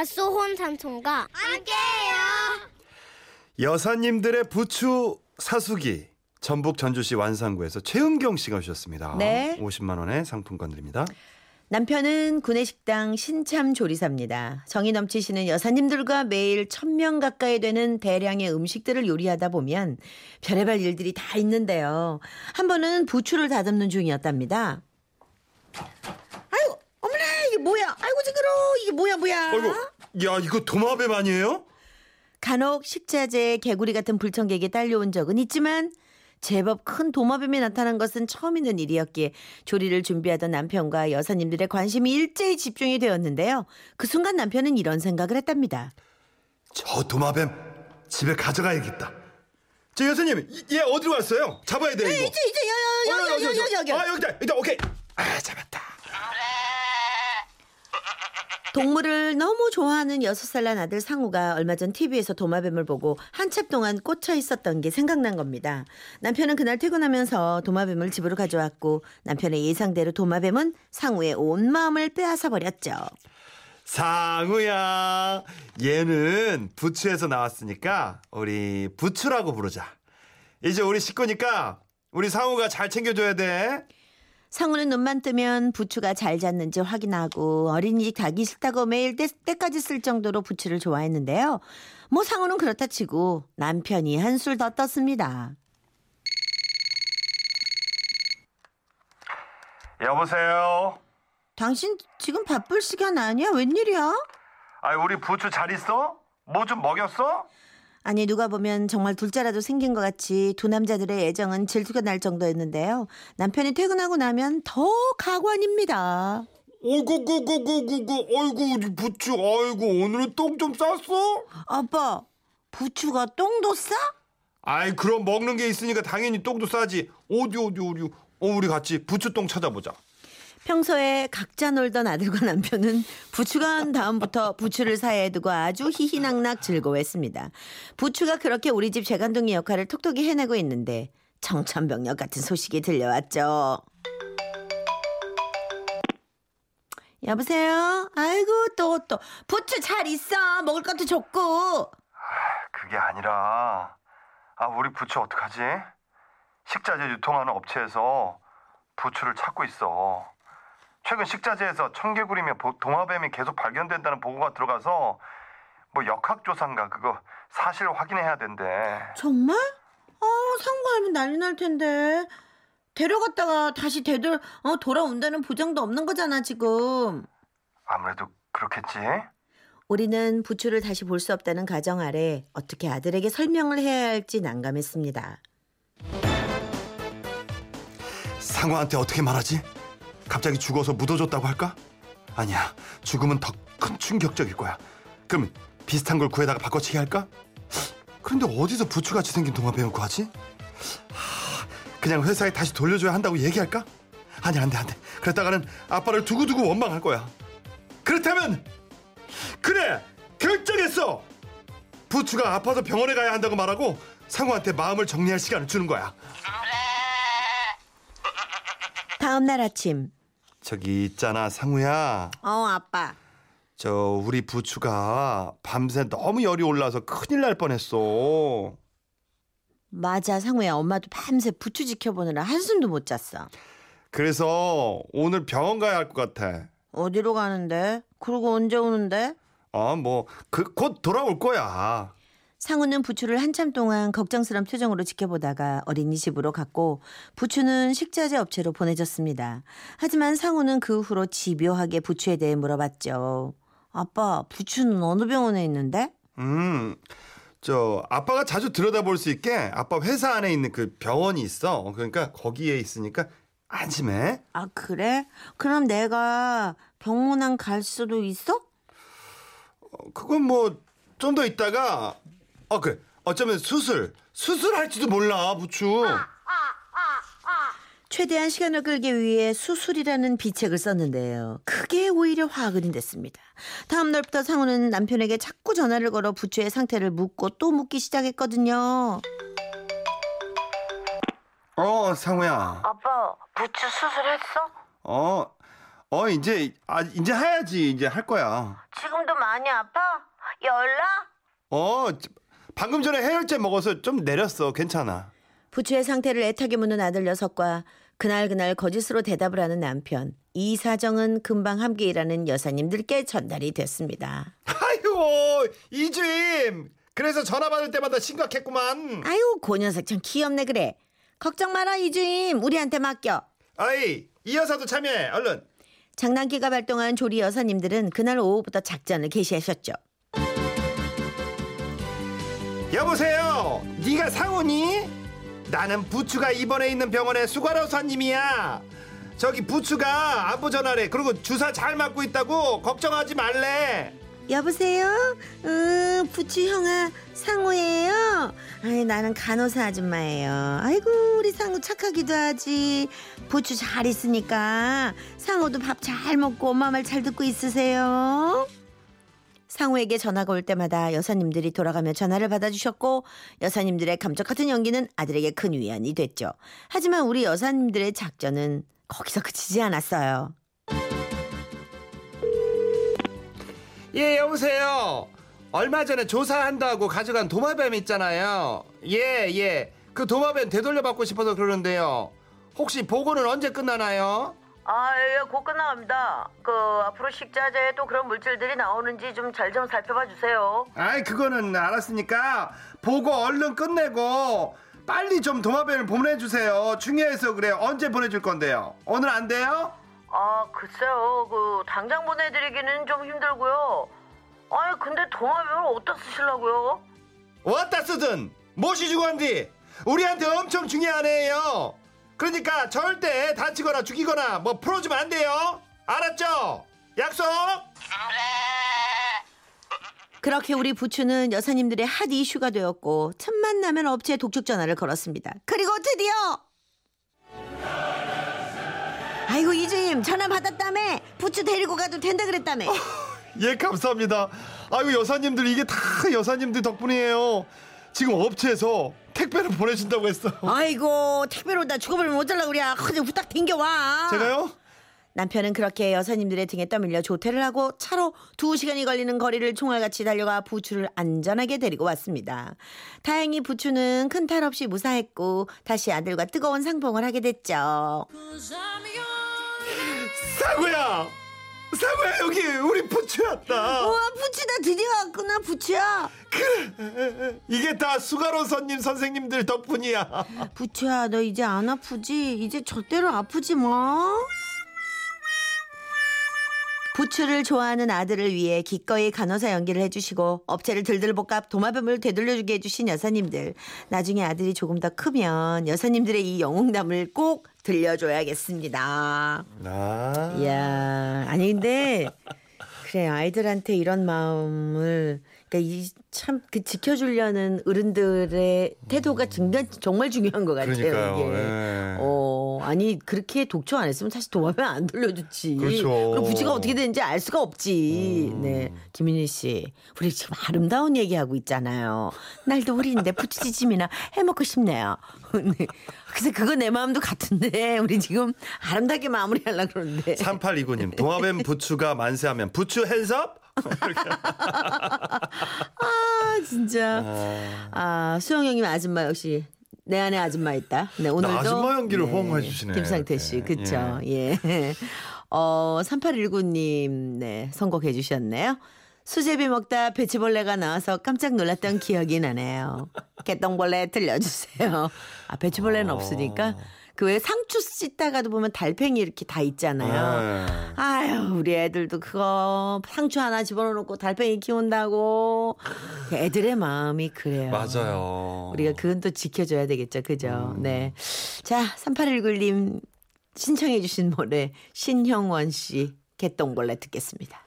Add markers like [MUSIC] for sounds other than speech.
밭소혼 삼촌과 함께해요. 여사님들의 부추 사수기 전북 전주시 완산구에서 최은경 씨가 오셨습니다. 네. 50만 원의 상품권 드립니다. 남편은 구내식당 신참 조리사입니다. 정이 넘치시는 여사님들과 매일 천 명 가까이 되는 대량의 음식들을 요리하다 보면 별의별 일들이 다 있는데요. 한 번은 부추를 다듬는 중이었답니다. 아이고, 뭐야? 아이고 지그러 이게 뭐야 뭐야? 어이구, 야 이거 도마뱀 아니에요? 간혹 식자재 개구리 같은 불청객에 딸려온 적은 있지만 제법 큰 도마뱀이 나타난 것은 처음 있는 일이었기에 조리를 준비하던 남편과 여사님들의 관심이 일제히 집중이 되었는데요. 그 순간 남편은 이런 생각을 했답니다. 저 도마뱀 집에 가져가야겠다. 저 여사님 이- 얘 어디로 갔어요? 잡아야 돼 이거. 이제 이제 어, 여여 여여 여여 여여 아 여기다 여기다 오케이. 아 잡았다. 동물을 너무 좋아하는 여섯 살난 아들 상우가 얼마 전 TV에서 도마뱀을 보고 한참 동안 꽂혀 있었던 게 생각난 겁니다. 남편은 그날 퇴근하면서 도마뱀을 집으로 가져왔고 남편의 예상대로 도마뱀은 상우의 온 마음을 빼앗아 버렸죠. 상우야 얘는 부추에서 나왔으니까 우리 부추라고 부르자. 이제 우리 식구니까 우리 상우가 잘 챙겨줘야 돼. 상우는 눈만 뜨면 부추가 잘 잤는지 확인하고 어린이집 가기 싫다고 매일 때, 때까지 쓸 정도로 부추를 좋아했는데요. 뭐 상우는 그렇다 치고 남편이 한술 더 떴습니다. 여보세요. 당신 지금 바쁠 시간 아니야? 웬일이야? 아 우리 부추 잘 있어? 뭐 좀 먹였어? 아니 누가 보면 정말 둘째라도 생긴 것 같이 두 남자들의 애정은 질투가 날 정도였는데요. 남편이 퇴근하고 나면 더 가관입니다. 어구구구구구구 어이구 우리 부추 어이구 오늘은 똥 좀 쌌어? 아빠, 부추가 똥도 싸? 아이 그럼 먹는 게 있으니까 당연히 똥도 싸지 어디 어디 어디 어 우리 같이 부추똥 찾아보자 평소에 각자 놀던 아들과 남편은 부추가 한 다음부터 부추를 사이에 두고 아주 희희낙낙 즐거워했습니다. 부추가 그렇게 우리 집 재간둥이 역할을 톡톡히 해내고 있는데 청천벽력 같은 소식이 들려왔죠. 여보세요? 아이고 또 또 부추 잘 있어 먹을 것도 좋고 그게 아니라 아 우리 부추 어떡하지? 식자재 유통하는 업체에서 부추를 찾고 있어 최근 식자재에서 청개구리며 보- 동화뱀이 계속 발견된다는 보고가 들어가서 뭐 역학조사인가 그거 사실 확인해야 된대 정말? 어 상고 알면 난리 날 텐데 데려갔다가 다시 되돌 어 돌아온다는 보장도 없는 거잖아 지금. 아무래도 그렇겠지? 우리는 부추를 다시 볼 수 없다는 가정 아래 어떻게 아들에게 설명을 해야 할지 난감했습니다. 상호한테 어떻게 말하지? 갑자기 죽어서 묻어줬다고 할까? 아니야 죽으면 더큰 충격적일 거야 그럼 비슷한 걸 구해다가 바꿔치기 할까? 그런데 어디서 부추같이 생긴 동화뱀을 구하지? 하, 그냥 회사에 다시 돌려줘야 한다고 얘기할까? 아니 안돼 안돼 그랬다가는 아빠를 두고두고 원망할 거야 그렇다면 그래 결정했어 부추가 아파서 병원에 가야 한다고 말하고 상호한테 마음을 정리할 시간을 주는 거야 다음 날 아침. 저기 있잖아 상우야 어 아빠. 저 우리 부추가 밤새 너무 열이 올라서 큰일 날 뻔했어 맞아 상우야 엄마도 밤새 부추 지켜보느라 한숨도 못 잤어. 그래서 오늘 병원 가야 할 것 같아 어디로 가는데? 그러고 언제 오는데? 어뭐그 곧 돌아올 거야 상우는 부추를 한참 동안 걱정스런 표정으로 지켜보다가 어린이 집으로 갔고 부추는 식자재 업체로 보내졌습니다. 하지만 상우는 그 후로 집요하게 부추에 대해 물어봤죠. 아빠, 부추는 어느 병원에 있는데? 음 저 아빠가 자주 들여다볼 수 있게 아빠 회사 안에 있는 그 병원이 있어 그러니까 거기에 있으니까 안심해 아, 그래? 그럼 내가 병문안 갈 수도 있어? 어, 그건 뭐 좀 더 있다가 어 그래 어쩌면 수술 수술할지도 몰라 부추 최대한 시간을 끌기 위해 수술이라는 비책을 썼는데요. 그게 오히려 화근이 됐습니다. 다음 날부터 상우는 남편에게 자꾸 전화를 걸어 부추의 상태를 묻고 또 묻기 시작했거든요. 어 상우야 아빠, 부추 수술했어? 어, 어 이제 아 이제 해야지 이제 할 거야. 지금도 많이 아파? 열나? 어 방금 전에 해열제 먹어서 좀 내렸어. 괜찮아. 부추의 상태를 애타게 묻는 아들 녀석과 그날 그날 거짓으로 대답을 하는 남편. 이 사정은 금방 함께 일하는 여사님들께 전달이 됐습니다. 아이고 이주임. 그래서 전화 받을 때마다 심각했구만. 아유, 고 녀석 참 귀엽네 그래. 걱정 마라 이주임. 우리한테 맡겨. 아이 이 여사도 참여해 얼른. 장난기가 발동한 조리 여사님들은 그날 오후부터 작전을 개시하셨죠. 여보세요. 네가 상훈이? 나는 부추가 입원해 있는 병원의 수가로사님이야. 저기 부추가 안부 전화래. 그리고 주사 잘 맞고 있다고 걱정하지 말래. 여보세요? 음, 부추 형아, 상우예요? 아이, 나는 간호사 아줌마예요. 아이고, 우리 상우 착하기도 하지. 부추 잘 있으니까 상우도 밥 잘 먹고 엄마 말 잘 듣고 있으세요. 상우에게 전화가 올 때마다 여사님들이 돌아가며 전화를 받아주셨고 여사님들의 감쪽 같은 연기는 아들에게 큰 위안이 됐죠. 하지만 우리 여사님들의 작전은 거기서 그치지 않았어요. 예, 여보세요. 얼마 전에 조사한다고 가져간 도마뱀 있잖아요. 예, 예. 그 도마뱀 되돌려 받고 싶어서 그러는데요. 혹시 보고는 언제 끝나나요? 아, 예, 곧 끝나갑니다. 그 앞으로 식자재에 또 그런 물질들이 나오는지 좀 잘 좀 살펴봐 주세요. 아이, 그거는 알았으니까 보고 얼른 끝내고 빨리 좀 도마뱀을 보내주세요. 중요해서 그래요. 언제 보내줄 건데요? 오늘 안 돼요? 아, 글쎄요. 그 당장 보내드리기는 좀 힘들고요. 아니, 근데 도마뱀을 어디다 쓰시려고요? 왔다 쓰든 무엇이 중요한디 우리한테 엄청 중요한 애예요 그러니까 절대 다치거나 죽이거나 뭐 풀어주면 안 돼요. 알았죠? 약속? 그렇게 우리 부추는 여사님들의 핫 이슈가 되었고 틈만 나면 업체에 독촉 전화를 걸었습니다. 그리고 드디어! 아이고 이주임 전화 받았다며? 부추 데리고 가도 된다 그랬다며? 예 감사합니다. 아이고 여사님들 이게 다 여사님들 덕분이에요. 지금 업체에서 택배를 보내준다고 했어 아이고 택배로 나 죽어버리면 어쩌려고 그래 그냥 후딱 댕겨와 제가요? 남편은 그렇게 여사님들의 등에 떠밀려 조퇴를 하고 차로 두 시간이 걸리는 거리를 총알같이 달려가 부추를 안전하게 데리고 왔습니다. 다행히 부추는 큰 탈 없이 무사했고 다시 아들과 뜨거운 상봉을 하게 됐죠. 사구야 사구야 여기 우리 부추 왔다 우와 부추다 드디어 왔구나 부추야. 이게 다 수가로 선님 선생님들 덕분이야 부추야 너 이제 안 아프지? 이제 절대로 아프지 마. 부추를 좋아하는 아들을 위해 기꺼이 간호사 연기를 해주시고 업체를 들들 볶아 도마뱀을 되돌려주게 해주신 여사님들. 나중에 아들이 조금 더 크면 여사님들의 이 영웅담을 꼭 들려줘야겠습니다. 아 이야, 아니 근데 그래 아이들한테 이런 마음을 그러니까 이 참 그 지켜주려는 어른들의 태도가 정말 정말 중요한 것 같아요. 그러니까요. 예. 어 아니 그렇게 독초 안 했으면 사실 도마뱀 안 돌려주지. 그렇죠. 그리고 부지가 어떻게 되는지 알 수가 없지. 네, 김민희 씨, 우리 지금 아름다운 얘기하고 있잖아요. 날도 어린데 부추지짐이나 해먹고 싶네요. [LAUGHS] 네. 그래서 그거 내 마음도 같은데 우리 지금 아름답게 마무리하려고 그러는데. 3829님 도마뱀 부추가 만세하면 부추 핸섭? 아 진짜. 아 수영 형님 아줌마 역시 내 안에 아줌마 있다. 네 오늘도 아줌마 연기를 호응해 주시네. 김상태 씨, 이렇게. 그쵸? 예. [LAUGHS] 어 3819님 네 선곡해 주셨네요. 수제비 먹다 배치벌레가 나와서 깜짝 놀랐던 기억이 나네요. [LAUGHS] 개똥벌레 들려주세요. 아 배치벌레는 어. 없으니까 그 왜 상추 씻다가도 보면 달팽이 이렇게 다 있잖아요. 네. 아유, 우리 애들도 그거 상추 하나 집어넣고 달팽이 키운다고. 애들의 마음이 그래요. 맞아요. 우리가 그건 또 지켜줘야 되겠죠. 그죠? 네. 자, 3819님 신청해주신 노래 신형원 씨 개똥벌레 듣겠습니다.